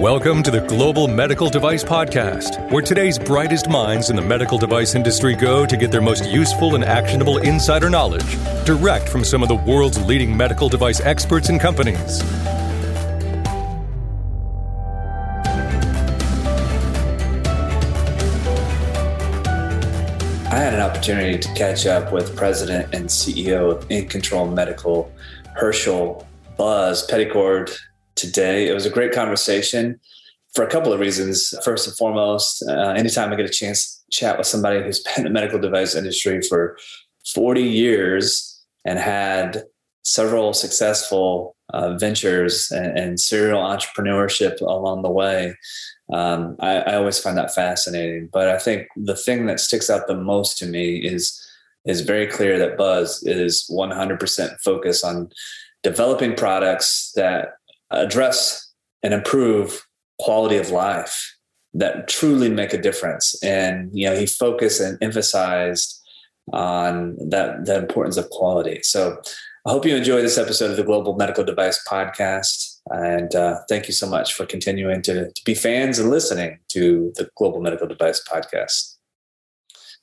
Welcome to the Global Medical Device Podcast, where today's brightest minds in the medical device industry go to get their most useful and actionable insider knowledge direct from some of the world's leading medical device experts and companies. I had an opportunity to catch up with President and CEO of InControl Medical, Herschel Buzz Peddicord, today. It was a great conversation for a couple of reasons. First and foremost, uh, anytime I get a chance to chat with somebody who's been in the medical device industry for 40 years and had several successful uh, ventures and, and, serial entrepreneurship along the way. Um, I, I, always find that fascinating. But I think the thing that sticks out the most to me is is very clear that Buzz is 100% focused on developing products that address and improve quality of life that truly make a difference. And you know, he focused and emphasized on that the importance of quality. So I hope you enjoy this episode of the Global Medical Device Podcast. And uh, thank you so much for continuing to, to be fans and listening to the Global Medical Device Podcast.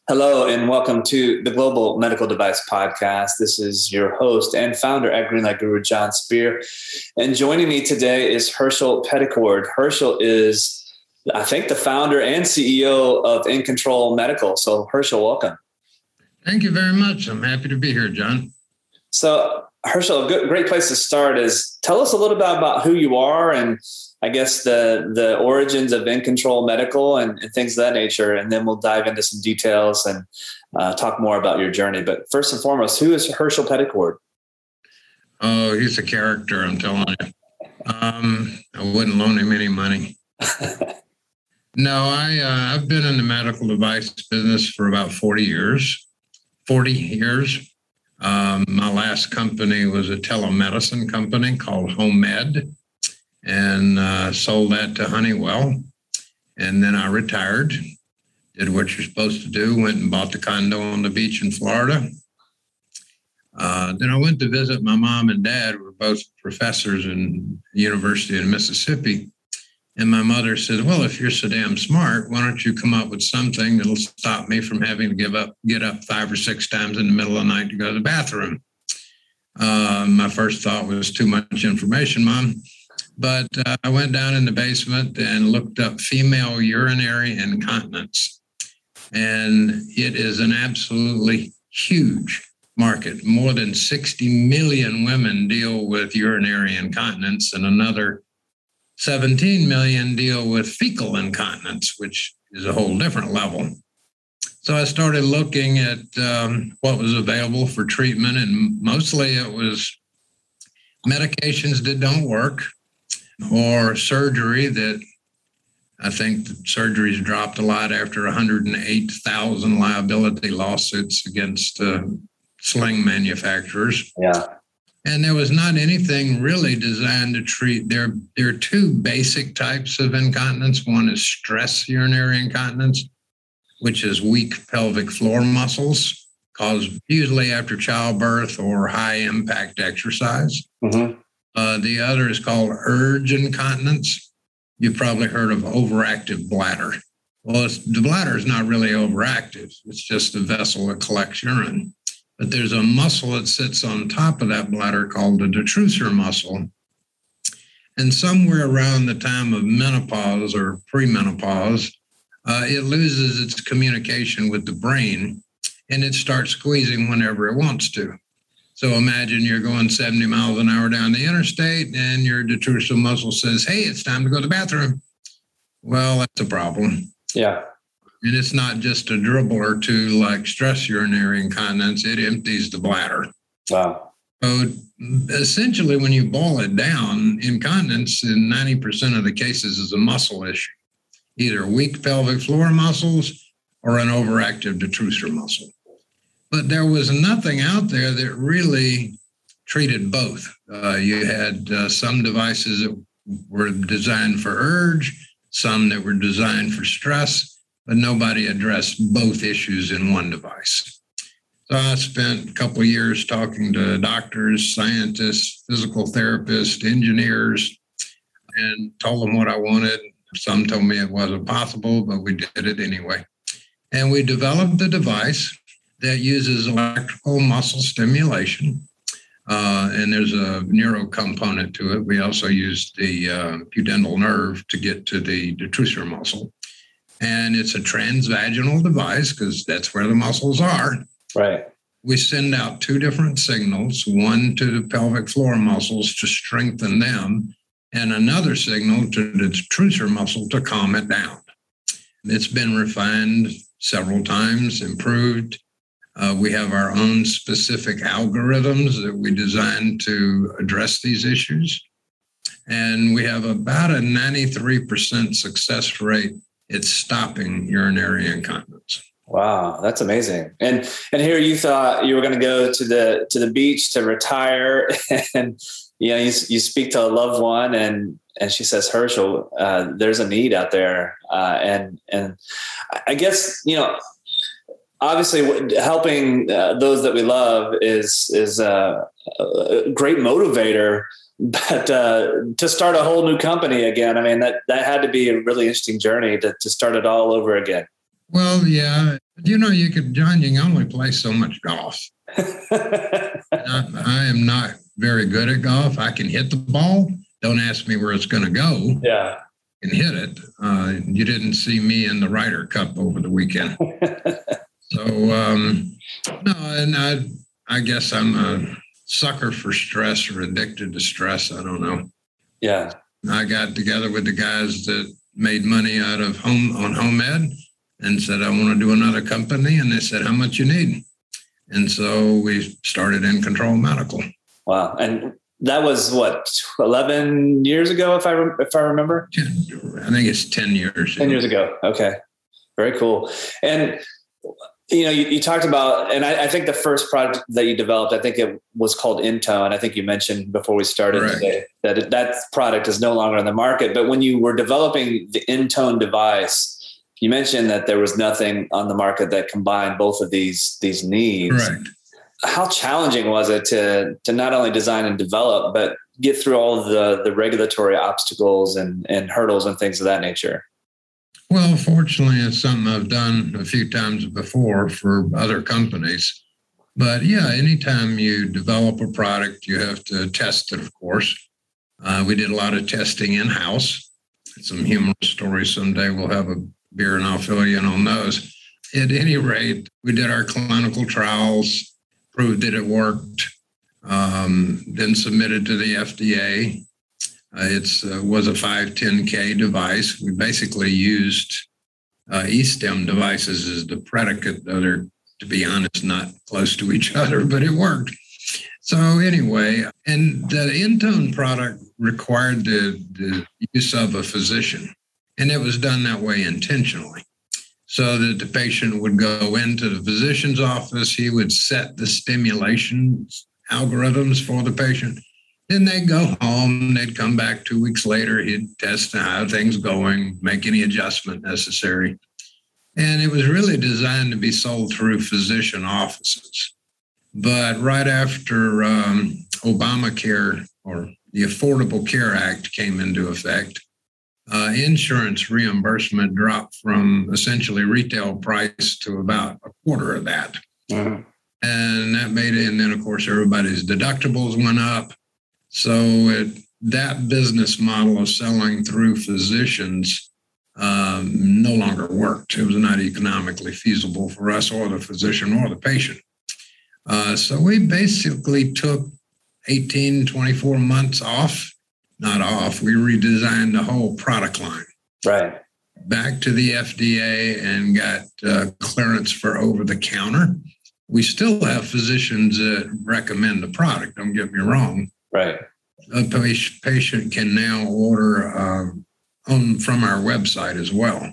Hello, and welcome to the Global Medical Device Podcast. This is your host and founder at Greenlight Guru, Jon Speer. And joining me today is Herschel Peddicord. Herschel is, I think, the founder and CEO of InControl Medical. So, Herschel, welcome. Thank you very much. I'm happy to be here, Jon. So, Herschel, a good, great place to start is tell us a little bit about who you are and I guess the the origins of in control medical and, and, things of that nature, and then we'll dive into some details and uh, talk more about your journey. But first and foremost, who is Herschel Peddicord? Oh, he's a character. I'm telling you. Um, I wouldn't loan him any money. no, I uh, I've been in the medical device business for about 40 years. 40 years. Um, my last company was a telemedicine company called HomMed and uh, sold that to Honeywell. And then I retired, did what you're supposed to do, went and bought the condo on the beach in Florida. Uh, then I went to visit my mom and dad, who were both professors in University in Mississippi. And my mother said, Well, if you're so damn smart, why don't you come up with something that'll stop me from having to give up, get up five or six times in the middle of the night to go to the bathroom? Uh, my first thought was too much information, mom. But uh, I went down in the basement and looked up female urinary incontinence. And it is an absolutely huge market. More than 60 million women deal with urinary incontinence, and another 17 million deal with fecal incontinence, which is a whole different level. So I started looking at um, what was available for treatment, and mostly it was medications that don't work, or surgery that I think surgeries dropped a lot after 108,000 liability lawsuits against uh, sling manufacturers. Yeah. And there was not anything really designed to treat. There, there are two basic types of incontinence. One is stress urinary incontinence, which is weak pelvic floor muscles caused usually after childbirth or high impact exercise. Mm-hmm. Uh, the other is called urge incontinence. You've probably heard of overactive bladder. Well, the bladder is not really overactive. It's just a vessel that collects urine. But there's a muscle that sits on top of that bladder called the detrusor muscle. And somewhere around the time of menopause or premenopause, uh, it loses its communication with the brain and it starts squeezing whenever it wants to. So imagine you're going 70 miles an hour down the interstate and your detrusor muscle says, Hey, it's time to go to the bathroom. Well, that's a problem. Yeah. And it's not just a dribble or two like stress urinary incontinence, it empties the bladder. Wow. So essentially, when you boil it down, incontinence in 90% of the cases is a muscle issue, either weak pelvic floor muscles or an overactive detrusor muscle but there was nothing out there that really treated both. Uh, you had uh, some devices that were designed for urge, some that were designed for stress, but nobody addressed both issues in one device. So I spent a couple years talking to doctors, scientists, physical therapists, engineers, and told them what I wanted. Some told me it wasn't possible, but we did it anyway. And we developed a device that uses electrical muscle stimulation. Uh, and there's a neuro component to it. We also use the uh, pudendal nerve to get to the detrusor muscle. And it's a transvaginal device because that's where the muscles are. Right. We send out two different signals one to the pelvic floor muscles to strengthen them, and another signal to the detrusor muscle to calm it down. It's been refined several times, improved. Uh, we have our own specific algorithms that we designed to address these issues. And we have about a 93% success rate at stopping urinary incontinence. Wow, that's amazing. And and here you thought you were going to go to the to the beach to retire, and you know you, you speak to a loved one, and and she says, Herschel, uh, there's a need out there, uh, and and I guess you know obviously helping uh, those that we love is is uh, a great motivator but uh, to start a whole new company again i mean that that had to be a really interesting journey to, to start it all over again. Well yeah you know you could john you can only play so much golf. I, I am not very good at golf. I can hit the ball. Don't ask me where it's going to go. Yeah. And hit it. Uh, you didn't see me in the Ryder Cup over the weekend. So um, no, and I I guess I'm a sucker for stress or addicted to stress. I don't know. Yeah. I got together with the guys that made money out of home on home ed and said I want to do another company, and they said how much you need, and so we started InControl Medical. Wow, and that was what eleven years ago, if I re- if I remember. I think it's ten years. Ten years ago. Okay, very cool. And you know, you, you, talked about, and I, I, think the first product that you developed, I think it was called Intone. And I think you mentioned before we started right. today that it, that product is no longer on the market. But when you were developing the Intone device, you mentioned that there was nothing on the market that combined both of these these needs. Right. How challenging was it to to not only design and develop, but get through all the the regulatory obstacles and and hurdles and things of that nature? Well, fortunately, it's something I've done a few times before for other companies. But yeah, anytime you develop a product, you have to test it, of course. Uh, we did a lot of testing in house. Some humorous stories someday. We'll have a beer and I'll fill you in on those. At any rate, we did our clinical trials, proved that it worked, um, then submitted to the FDA. Uh, it uh, was a 510K device. We basically used uh, e-stim devices as the predicate. Though they're, to be honest, not close to each other, but it worked. So anyway, and the Intone product required the, the use of a physician, and it was done that way intentionally. So that the patient would go into the physician's office, he would set the stimulation algorithms for the patient, then they'd go home. They'd come back two weeks later. He'd test how things going, make any adjustment necessary. And it was really designed to be sold through physician offices. But right after um, Obamacare or the Affordable Care Act came into effect, uh, insurance reimbursement dropped from essentially retail price to about a quarter of that. Uh-huh. And that made it, and then of course everybody's deductibles went up. So it, that business model of selling through physicians um, no longer worked. It was not economically feasible for us or the physician or the patient. Uh, so we basically took 18, 24 months off, not off. We redesigned the whole product line. Right. Back to the FDA and got uh, clearance for over the counter. We still have physicians that recommend the product, don't get me wrong. Right. A patient can now order uh, on from our website as well.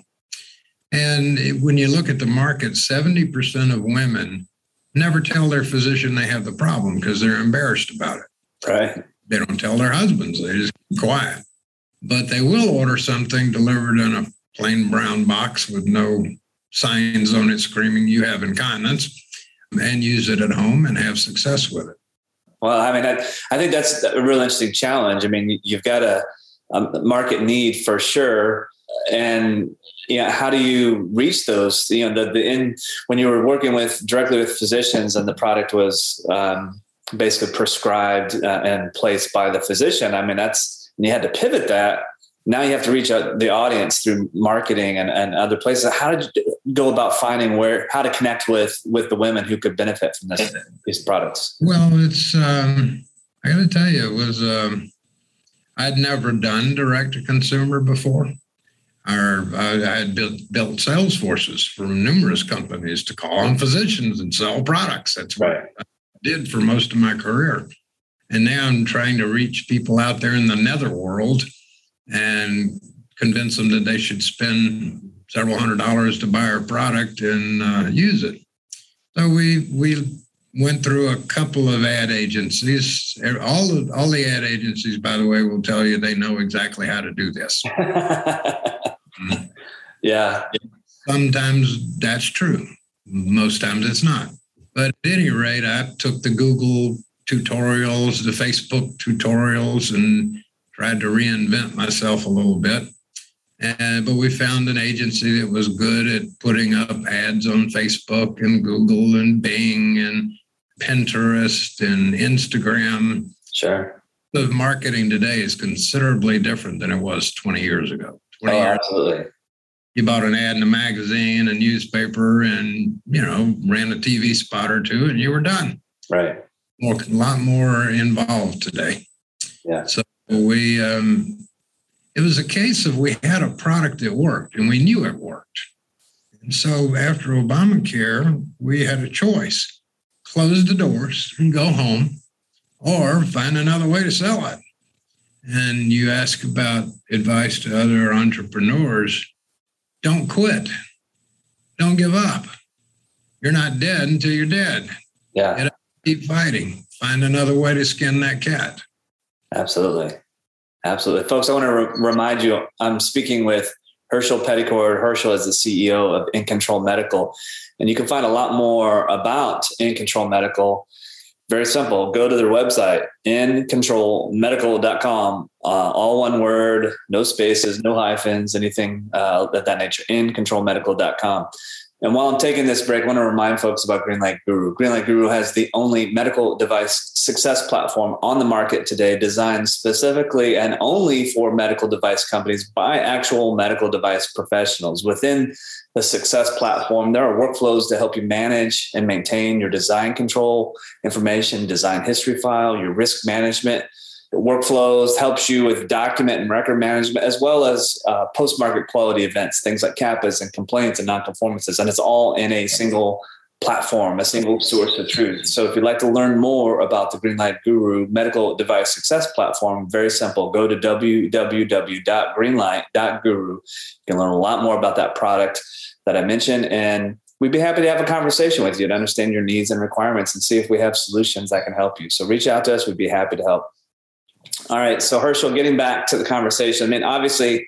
And when you look at the market, 70% of women never tell their physician they have the problem because they're embarrassed about it. Right. They don't tell their husbands, they just quiet. But they will order something delivered in a plain brown box with no signs on it screaming you have incontinence and use it at home and have success with it. Well, I mean, I, I think that's a real interesting challenge. I mean, you've got to a market need for sure. And you know, how do you reach those? You know, the, the in when you were working with directly with physicians and the product was um, basically prescribed uh, and placed by the physician. I mean, that's you had to pivot that. Now you have to reach out the audience through marketing and, and other places. How did you go about finding where how to connect with with the women who could benefit from this, these products? Well, it's um, I got to tell you, it was um, I'd never done direct to consumer before. Our, I had built, built sales forces for numerous companies to call on physicians and sell products. That's what right. I did for most of my career. And now I'm trying to reach people out there in the netherworld and convince them that they should spend several hundred dollars to buy our product and uh, use it. So we we went through a couple of ad agencies. All of, all the ad agencies, by the way, will tell you they know exactly how to do this. yeah. Sometimes that's true. Most times it's not. But at any rate, I took the Google tutorials, the Facebook tutorials, and tried to reinvent myself a little bit. And, but we found an agency that was good at putting up ads on Facebook and Google and Bing and Pinterest and Instagram. Sure. The marketing today is considerably different than it was 20 years ago. 20 oh, years absolutely. Ago, you bought an ad in a magazine, a newspaper, and you know ran a TV spot or two, and you were done. Right. More, a lot more involved today. Yeah. So we, um, it was a case of we had a product that worked, and we knew it worked. And so after Obamacare, we had a choice close the doors and go home or find another way to sell it. And you ask about advice to other entrepreneurs don't quit, don't give up. You're not dead until you're dead. Yeah. keep fighting, find another way to skin that cat. Absolutely. Absolutely. Folks, I want to re- remind you I'm speaking with Herschel Peddicord. Herschel is the CEO of InControl Medical. And you can find a lot more about InControl Medical. Very simple. Go to their website, incontrolmedical.com. Uh, all one word, no spaces, no hyphens, anything uh, of that nature. Incontrolmedical.com. And while I'm taking this break, I want to remind folks about Greenlight Guru. Greenlight Guru has the only medical device success platform on the market today, designed specifically and only for medical device companies by actual medical device professionals. Within the success platform, there are workflows to help you manage and maintain your design control information, design history file, your risk management workflows, helps you with document and record management, as well as uh, post market quality events, things like CAPAs and complaints and non-conformances. And it's all in a single platform, a single source of truth. So if you'd like to learn more about the Greenlight Guru medical device success platform, very simple. Go to www.greenlight.guru. You can learn a lot more about that product that I mentioned. And we'd be happy to have a conversation with you to understand your needs and requirements and see if we have solutions that can help you. So reach out to us. We'd be happy to help. All right. So Herschel, getting back to the conversation, I mean, obviously,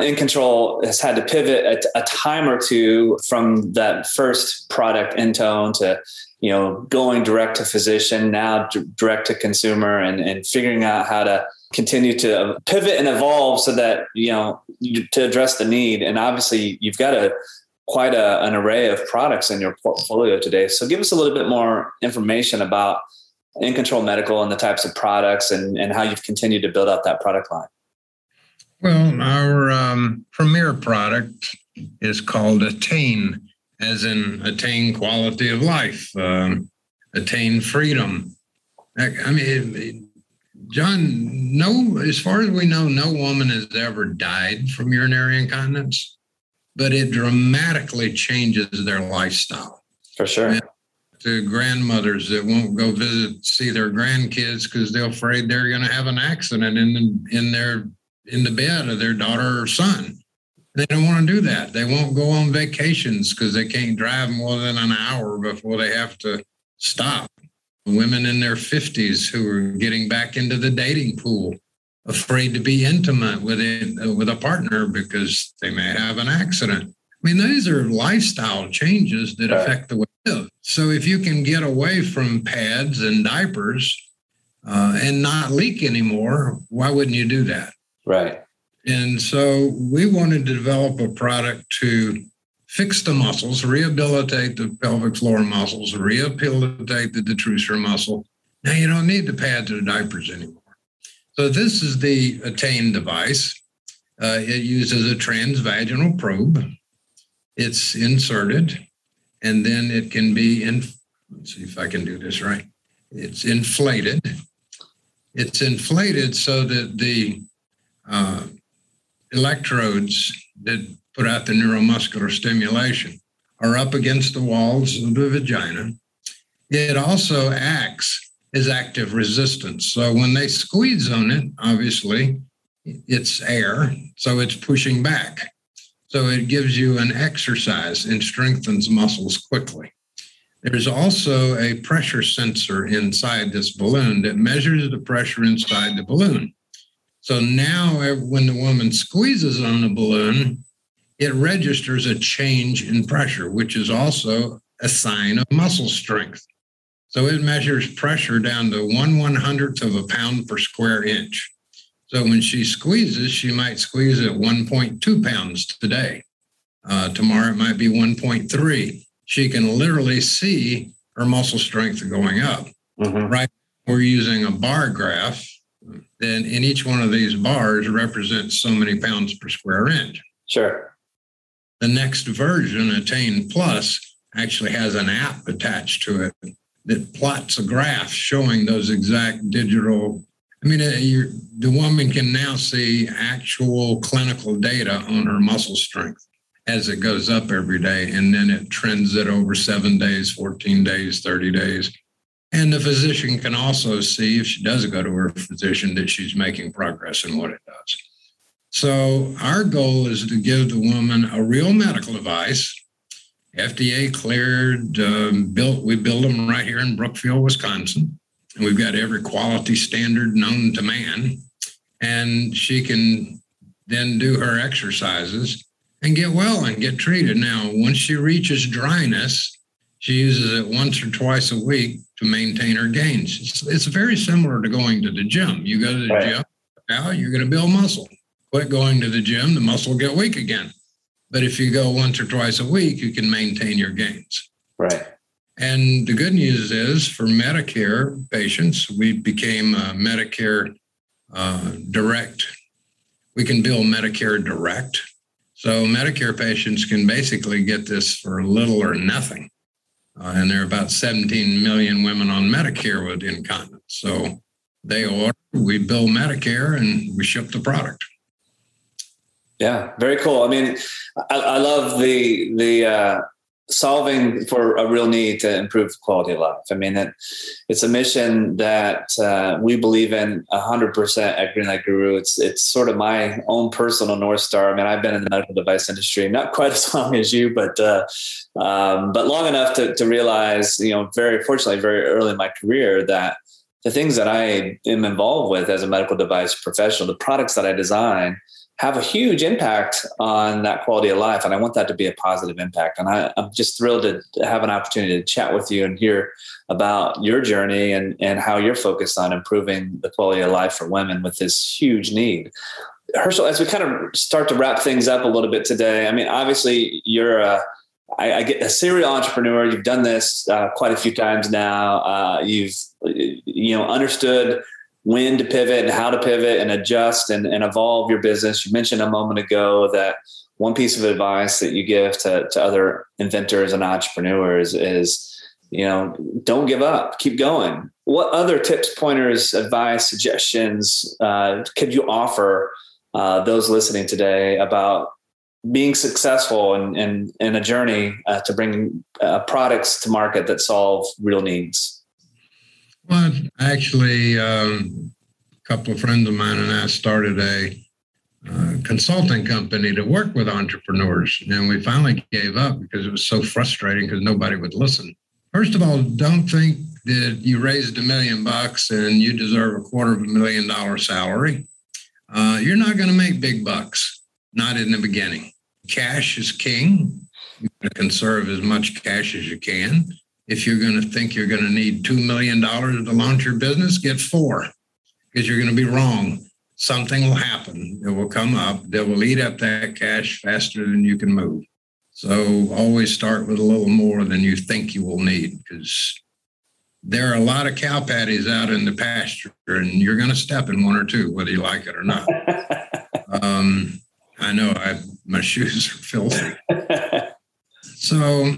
in control has had to pivot a, a time or two from that first product Intone to you know going direct to physician now d- direct to consumer and, and figuring out how to continue to pivot and evolve so that you know to address the need and obviously you've got a quite a, an array of products in your portfolio today so give us a little bit more information about in control medical and the types of products and, and how you've continued to build out that product line? Well our um, premier product is called attain as in attain quality of life um, attain freedom. I mean john no as far as we know no woman has ever died from urinary incontinence but it dramatically changes their lifestyle. For sure. And to grandmothers that won't go visit see their grandkids because they're afraid they're going to have an accident in the, in their in the bed of their daughter or son. They don't want to do that. They won't go on vacations because they can't drive more than an hour before they have to stop. Women in their 50s who are getting back into the dating pool, afraid to be intimate with it with a partner because they may have an accident. I mean, these are lifestyle changes that affect the way So if you can get away from pads and diapers uh, and not leak anymore, why wouldn't you do that? Right. And so we wanted to develop a product to fix the muscles, rehabilitate the pelvic floor muscles, rehabilitate the detrusor muscle. Now you don't need the pads or the diapers anymore. So this is the Attain device. Uh, it uses a transvaginal probe. It's inserted, and then it can be in. Let's see if I can do this right. It's inflated. It's inflated so that the uh, electrodes that put out the neuromuscular stimulation are up against the walls of the vagina. It also acts as active resistance. So when they squeeze on it, obviously, it's air, so it's pushing back. So it gives you an exercise and strengthens muscles quickly. There's also a pressure sensor inside this balloon that measures the pressure inside the balloon. So now, when the woman squeezes on the balloon, it registers a change in pressure, which is also a sign of muscle strength. So it measures pressure down to one one hundredth of a pound per square inch. So when she squeezes, she might squeeze at 1.2 pounds today. Uh, tomorrow it might be 1.3 she can literally see her muscle strength going up. Mm-hmm. Right. We're using a bar graph. Then in each one of these bars represents so many pounds per square inch. Sure. The next version, Attain Plus, actually has an app attached to it that plots a graph showing those exact digital. I mean, uh, the woman can now see actual clinical data on her muscle strength as it goes up every day. And then it trends it over seven days, 14 days, 30 days. And the physician can also see if she does go to her physician that she's making progress in what it does. So our goal is to give the woman a real medical device, FDA cleared, um, built. We build them right here in Brookfield, Wisconsin, we've got every quality standard known to man. And she can then do her exercises and get well and get treated. Now, once she reaches dryness, she uses it once or twice a week to maintain her gains. It's, it's very similar to going to the gym. You go to the right. gym, now you're going to build muscle. Quit going to the gym, the muscle get weak again. But if you go once or twice a week, you can maintain your gains. Right. And the good news is for Medicare patients, we became Medicare uh, direct. We can bill Medicare direct so Medicare patients can basically get this for little or nothing. Uh, and there are about 17 million women on Medicare with incontinence. So they order, we bill Medicare, and we ship the product. Yeah, very cool. I mean, I, I love the the uh, solving for a real need to improve quality of life. I mean, that it's a mission that uh, we believe in hundred percent at Greenlight Guru. It's it's sort of my own personal north star. I mean, I've been in the medical device industry not quite as long as you, but uh, um, but long enough to to realize, you know, very fortunately, very early in my career that the things that I am involved with as a medical device professional, the products that I design have a huge impact on that quality of life. And I want that to be a positive impact. And I, am just thrilled to have an opportunity to chat with you and hear about your journey and, and how you're focused on improving the quality of life for women with this huge need. Herschel, as we kind of start to wrap things up a little bit today, I mean, obviously you're a, I, I get a serial entrepreneur. You've done this uh, quite a few times now. Uh, you've, you know, understood when to pivot and how to pivot and adjust and, and evolve your business. You mentioned a moment ago that one piece of advice that you give to, to other inventors and entrepreneurs is, you know, don't give up, keep going. What other tips, pointers, advice, suggestions uh, could you offer uh, those listening today about being successful in, in, in a journey uh, to bring uh, products to market that solve real needs? Well, actually, um, a couple of friends of mine and I started a uh, consulting company to work with entrepreneurs. And we finally gave up because it was so frustrating because nobody would listen. First of all, don't think that you raised a million bucks and you deserve a quarter of a million dollar salary. Uh, you're not going to make big bucks, not in the beginning. Cash is king. You conserve as much cash as you can. If you're going to think you're going to need $2 million to launch your business, get four because you're going to be wrong. something will happen. It will come up. That will eat up that cash faster than you can move. So always start with a little more than you think you will need because there are a lot of cow patties out in the pasture and you're going to step in one or two, whether you like it or not. um, I know I, my shoes are filthy. so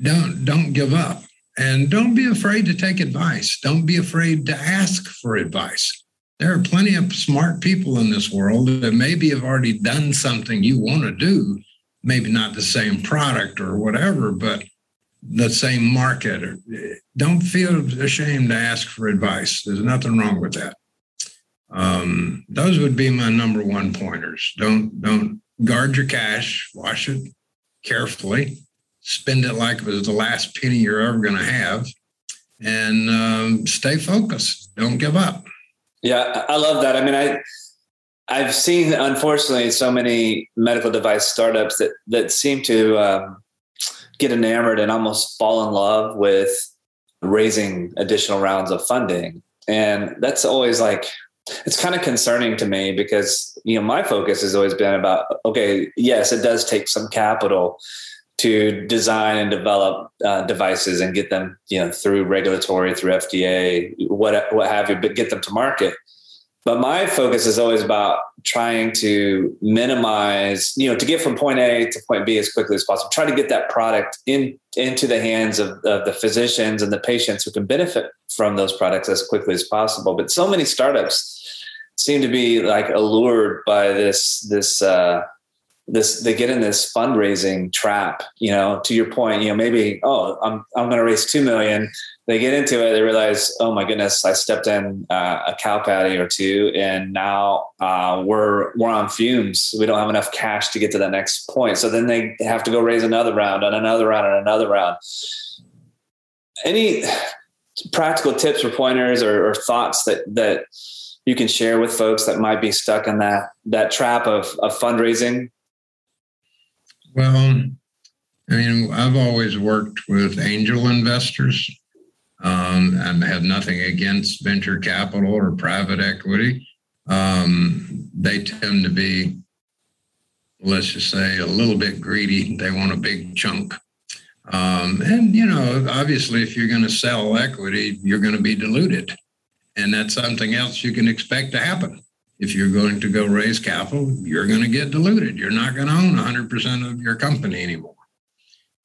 don't, don't give up and don't be afraid to take advice. Don't be afraid to ask for advice. There are plenty of smart people in this world that maybe have already done something you want to do, maybe not the same product or whatever, but the same market. or Don't feel ashamed to ask for advice. There's nothing wrong with that. Um, those would be my number one pointers. Don't don't guard your cash, wash it carefully, spend it like it was the last penny you're ever going to have, and um, stay focused. Don't give up. Yeah, I love that. I mean, I I've seen unfortunately so many medical device startups that that seem to um, get enamored and almost fall in love with raising additional rounds of funding, and that's always like it's kind of concerning to me because you know my focus has always been about okay, yes, it does take some capital to design and develop uh, devices and get them, you know, through regulatory, through FDA, what what have you, but get them to market. But my focus is always about trying to minimize, you know, to get from point A to point B as quickly as possible. Try to get that product in into the hands of, of the physicians and the patients who can benefit from those products as quickly as possible. But so many startups seem to be like allured by this this uh, this they get in this fundraising trap you know to your point you know maybe oh i'm i'm going to raise 2 million. They get into it they realize oh my goodness i stepped in uh, a cow patty or two and now uh, we're we're on fumes. We don't have enough cash to get to that next point. So then they have to go raise another round and another round and another round. Any practical tips or pointers or, or thoughts that that you can share with folks that might be stuck in that that trap of, of fundraising well, I mean, I've always worked with angel investors um, and have nothing against venture capital or private equity. Um, they tend to be, let's just say, a little bit greedy. They want a big chunk. Um, and, you know, obviously, if you're going to sell equity, you're going to be diluted. And that's something else you can expect to happen if you're going to go raise capital, you're going to get diluted. You're not going to own 100% of your company anymore.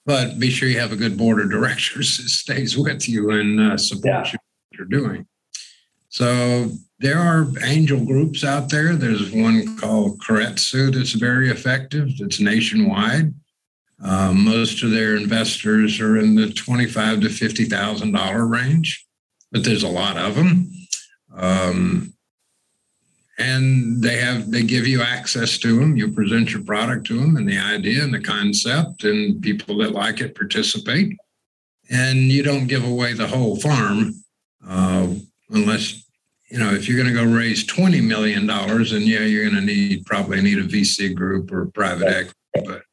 But be sure you have a good board of directors that stays with you and uh, supports yeah. you what you're doing. So there are angel groups out there. There's one called Keiretsu that's very effective. It's nationwide. Uh, most of their investors are in the twenty-five to fifty thousand dollar range, but there's a lot of them. Um, and they have they give you access to them you present your product to them and the idea and the concept and people that like it participate. And you don't give away the whole farm uh, unless you know if you're going to go raise 20 million dollars and yeah you're going to need probably need a vc group or private equity but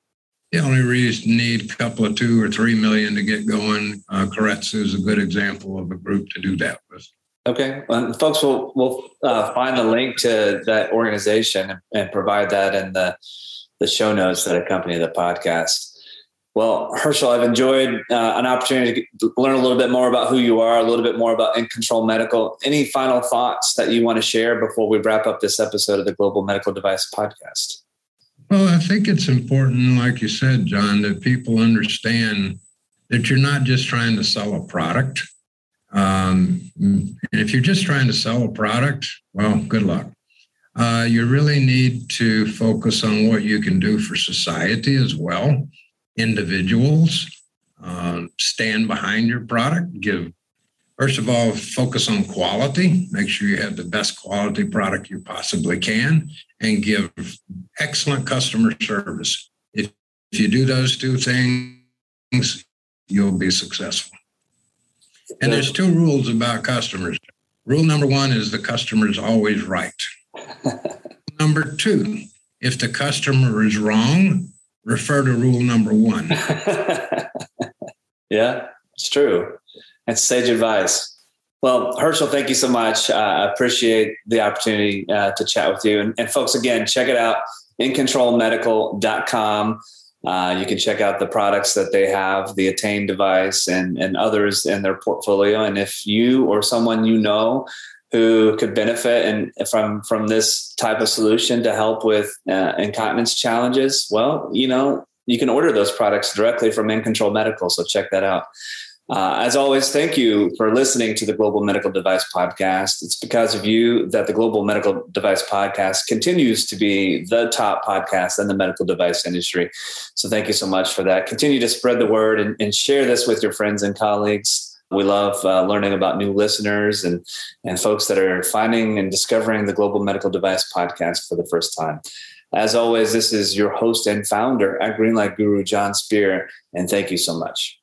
you only reason need a couple of two or three million to get going uh, is a good example of a group to do that with Okay, folks will will uh, find the link to that organization and provide that in the the show notes that accompany the podcast. Well, Herschel, I've enjoyed uh, an opportunity to learn a little bit more about who you are, a little bit more about InControl Medical. Any final thoughts that you want to share before we wrap up this episode of the Global Medical Device Podcast? Well, I think it's important, like you said, Jon, that people understand that you're not just trying to sell a product um, if you're just trying to sell a product, well, good luck. Uh, you really need to focus on what you can do for society as well. Individuals uh, stand behind your product. Give first of all, focus on quality. Make sure you have the best quality product you possibly can, and give excellent customer service. If if you do those two things, you'll be successful. And there's two rules about customers. Rule number one is the customer is always right. number two, if the customer is wrong, refer to rule number one. yeah, it's true. It's sage advice. Well, Herschel, thank you so much. Uh, I appreciate the opportunity uh, to chat with you. And, and, folks, again, check it out incontrolmedical.com. Uh, you can check out the products that they have, the Attain device, and, and others in their portfolio. And if you or someone you know who could benefit and from from this type of solution to help with uh, incontinence challenges, well, you know, you can order those products directly from InControl Medical. So check that out. Uh, as always, thank you for listening to the Global Medical Device Podcast. It's because of you that the Global Medical Device Podcast continues to be the top podcast in the medical device industry. So thank you so much for that. Continue to spread the word and, and share this with your friends and colleagues. We love uh, learning about new listeners and, and folks that are finding and discovering the Global Medical Device Podcast for the first time. As always, this is your host and founder at Greenlight Guru, Jon Speer, and thank you so much.